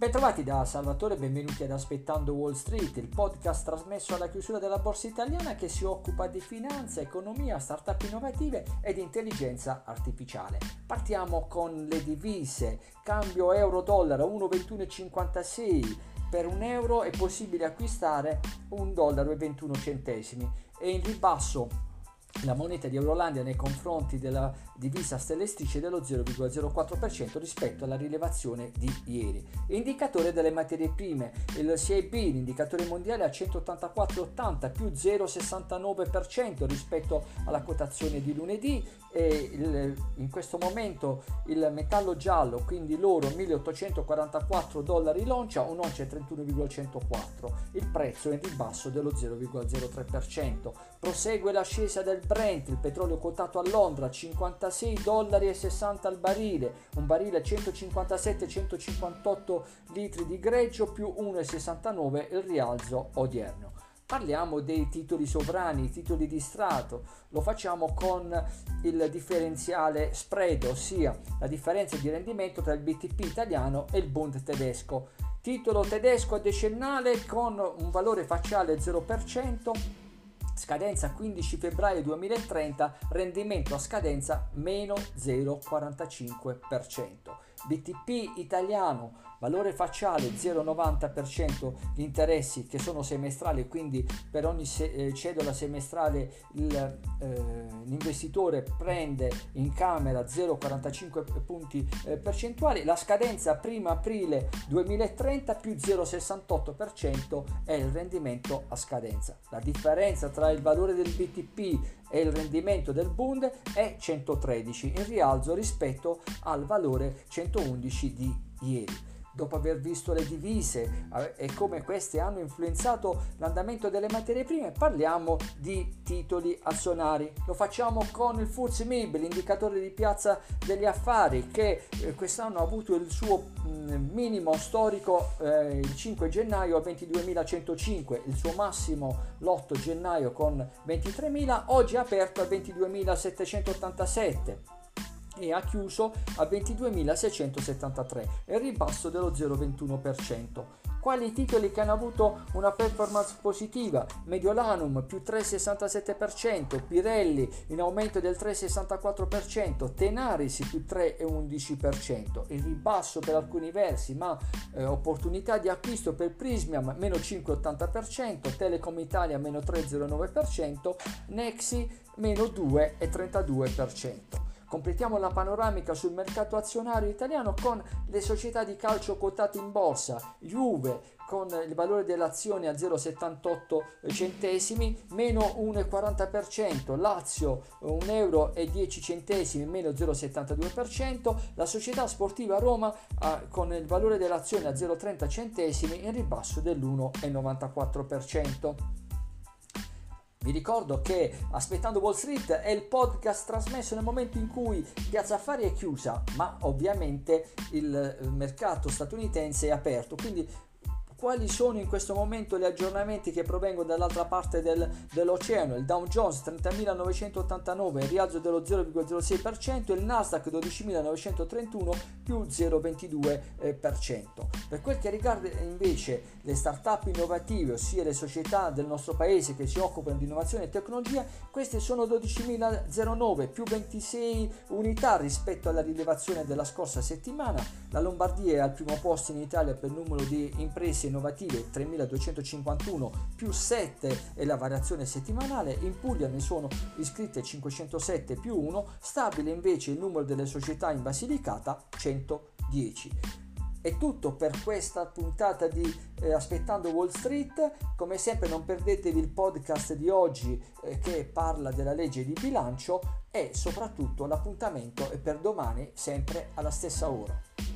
Bentrovati da Salvatore, benvenuti ad Aspettando Wall Street, il podcast trasmesso alla chiusura della borsa italiana che si occupa di finanza, economia, start-up innovative ed intelligenza artificiale. Partiamo con le divise, cambio euro-dollaro 1,2156, per un euro è possibile acquistare un dollaro e 21 centesimi e in ribasso la moneta di Eurolandia nei confronti della divisa stellestrice dello 0,04% rispetto alla rilevazione di ieri. Indicatore delle materie prime, il CIB, l'indicatore mondiale a 184,80 più 0,69% rispetto alla quotazione di lunedì e il, in questo momento il metallo giallo, quindi l'oro 1844 dollari l'oncia, un'oncia è 31,104, il prezzo è in ribasso dello 0,03%. Prosegue l'ascesa del Brent, il petrolio quotato a Londra 56 dollari 60 al barile, un barile 157-158 litri di greggio più 1,69 il rialzo odierno. Parliamo dei titoli sovrani, i titoli di Stato, lo facciamo con il differenziale spread, ossia la differenza di rendimento tra il BTP italiano e il Bund tedesco. Titolo tedesco decennale con un valore facciale 0%, scadenza 15 febbraio 2030, rendimento a scadenza meno 0,45%. BTP italiano valore facciale 0,90% gli interessi che sono semestrali quindi per ogni se- eh, cedola semestrale il, eh, l'investitore prende in camera 0,45 punti eh, percentuali. La scadenza 1 aprile 2030 più 0,68% è il rendimento a scadenza. La differenza tra il valore del BTP e il rendimento del Bund è 113 in rialzo rispetto al valore 111 di ieri dopo aver visto le divise eh, e come queste hanno influenzato l'andamento delle materie prime, parliamo di titoli azionari. Lo facciamo con il FTSE MIB, l'indicatore di piazza degli affari, che eh, quest'anno ha avuto il suo mm, minimo storico eh, il 5 gennaio a 22.105, il suo massimo l'8 gennaio con 23.000, oggi è aperto a 22.787 e ha chiuso a 22.673 e il ribasso dello 0,21%. Quali titoli che hanno avuto una performance positiva? Mediolanum più 3,67%, Pirelli in aumento del 3,64%, Tenaris più 3,11%, il ribasso per alcuni versi ma eh, opportunità di acquisto per Prismiam meno 5,80%, Telecom Italia meno 3,09%, Nexi meno 2,32%. Completiamo la panoramica sul mercato azionario italiano con le società di calcio quotate in borsa, Juve con il valore dell'azione a 0,78 centesimi, meno 1,40%, Lazio 1,10 euro meno 0,72%, la società sportiva Roma eh, con il valore dell'azione a 0,30 centesimi in ribasso dell'1,94%. Vi ricordo che Aspettando Wall Street è il podcast trasmesso nel momento in cui Piazza Affari è chiusa, ma ovviamente il mercato statunitense è aperto, quindi quali sono in questo momento gli aggiornamenti che provengono dall'altra parte del, dell'oceano. Il Dow Jones 30.989, rialzo dello 0,06%, il Nasdaq 12.931 più 0,22%. Per quel che riguarda invece le start-up innovative, ossia le società del nostro paese che si occupano di innovazione e tecnologia, queste sono 12.009 più 26 unità rispetto alla rilevazione della scorsa settimana. La Lombardia è al primo posto in Italia per numero di imprese innovative 3251 più 7 è la variazione settimanale, in Puglia ne sono iscritte 507 più 1, stabile invece il numero delle società in Basilicata 110. È tutto per questa puntata di eh, Aspettando Wall Street. Come sempre non perdetevi il podcast di oggi eh, che parla della legge di bilancio e soprattutto l'appuntamento è per domani sempre alla stessa ora.